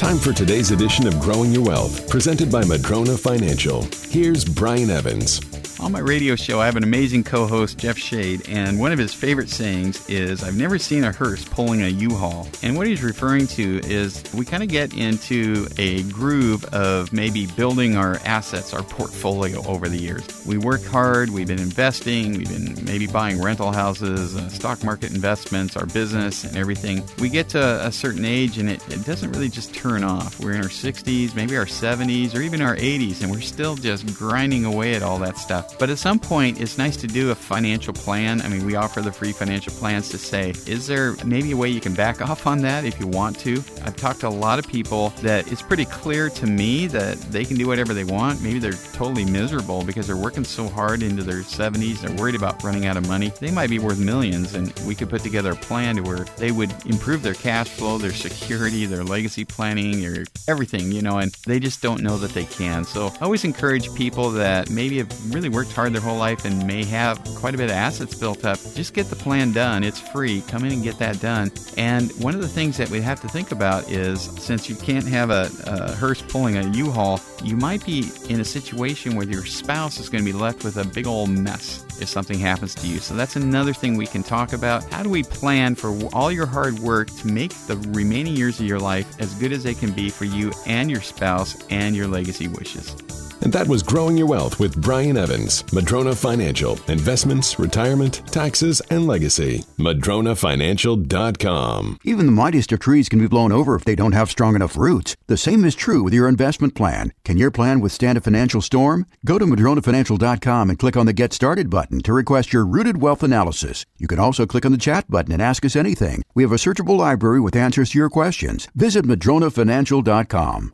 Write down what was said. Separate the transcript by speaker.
Speaker 1: Time for today's edition of Growing Your Wealth, presented by Madrona Financial. Here's Brian Evans.
Speaker 2: On my radio show, I have an amazing co host, Jeff Shade, and one of his favorite sayings is I've never seen a hearse pulling a U Haul. And what he's referring to is we kind of get into a groove of maybe building our assets, our portfolio over the years. We work hard, we've been investing, we've been maybe buying rental houses, uh, stock market investments, our business, and everything. We get to a certain age and it, it doesn't really just turn off. We're in our 60s, maybe our 70s, or even our 80s, and we're still just grinding away at all that stuff. But at some point, it's nice to do a financial plan. I mean, we offer the free financial plans to say, is there maybe a way you can back off on that if you want to? I've talked to a lot of people that it's pretty clear to me that they can do whatever they want. Maybe they're totally miserable because they're working so hard into their 70s. They're worried about running out of money. They might be worth millions, and we could put together a plan to where they would improve their cash flow, their security, their legacy planning, or everything, you know, and they just don't know that they can. So I always encourage people that maybe have really worked hard their whole life and may have quite a bit of assets built up, just get the plan done. It's free. Come in and get that done. And one of the things that we have to think about is since you can't have a, a hearse pulling a U-Haul, you might be in a situation where your spouse is going to be left with a big old mess if something happens to you. So that's another thing we can talk about. How do we plan for all your hard work to make the remaining years of your life as good as they can be for you and your spouse and your legacy wishes?
Speaker 1: And that was Growing Your Wealth with Brian Evans, Madrona Financial, investments, retirement, taxes, and legacy. MadronaFinancial.com.
Speaker 3: Even the mightiest of trees can be blown over if they don't have strong enough roots. The same is true with your investment plan. Can your plan withstand a financial storm? Go to MadronaFinancial.com and click on the Get Started button to request your rooted wealth analysis. You can also click on the chat button and ask us anything. We have a searchable library with answers to your questions. Visit MadronaFinancial.com.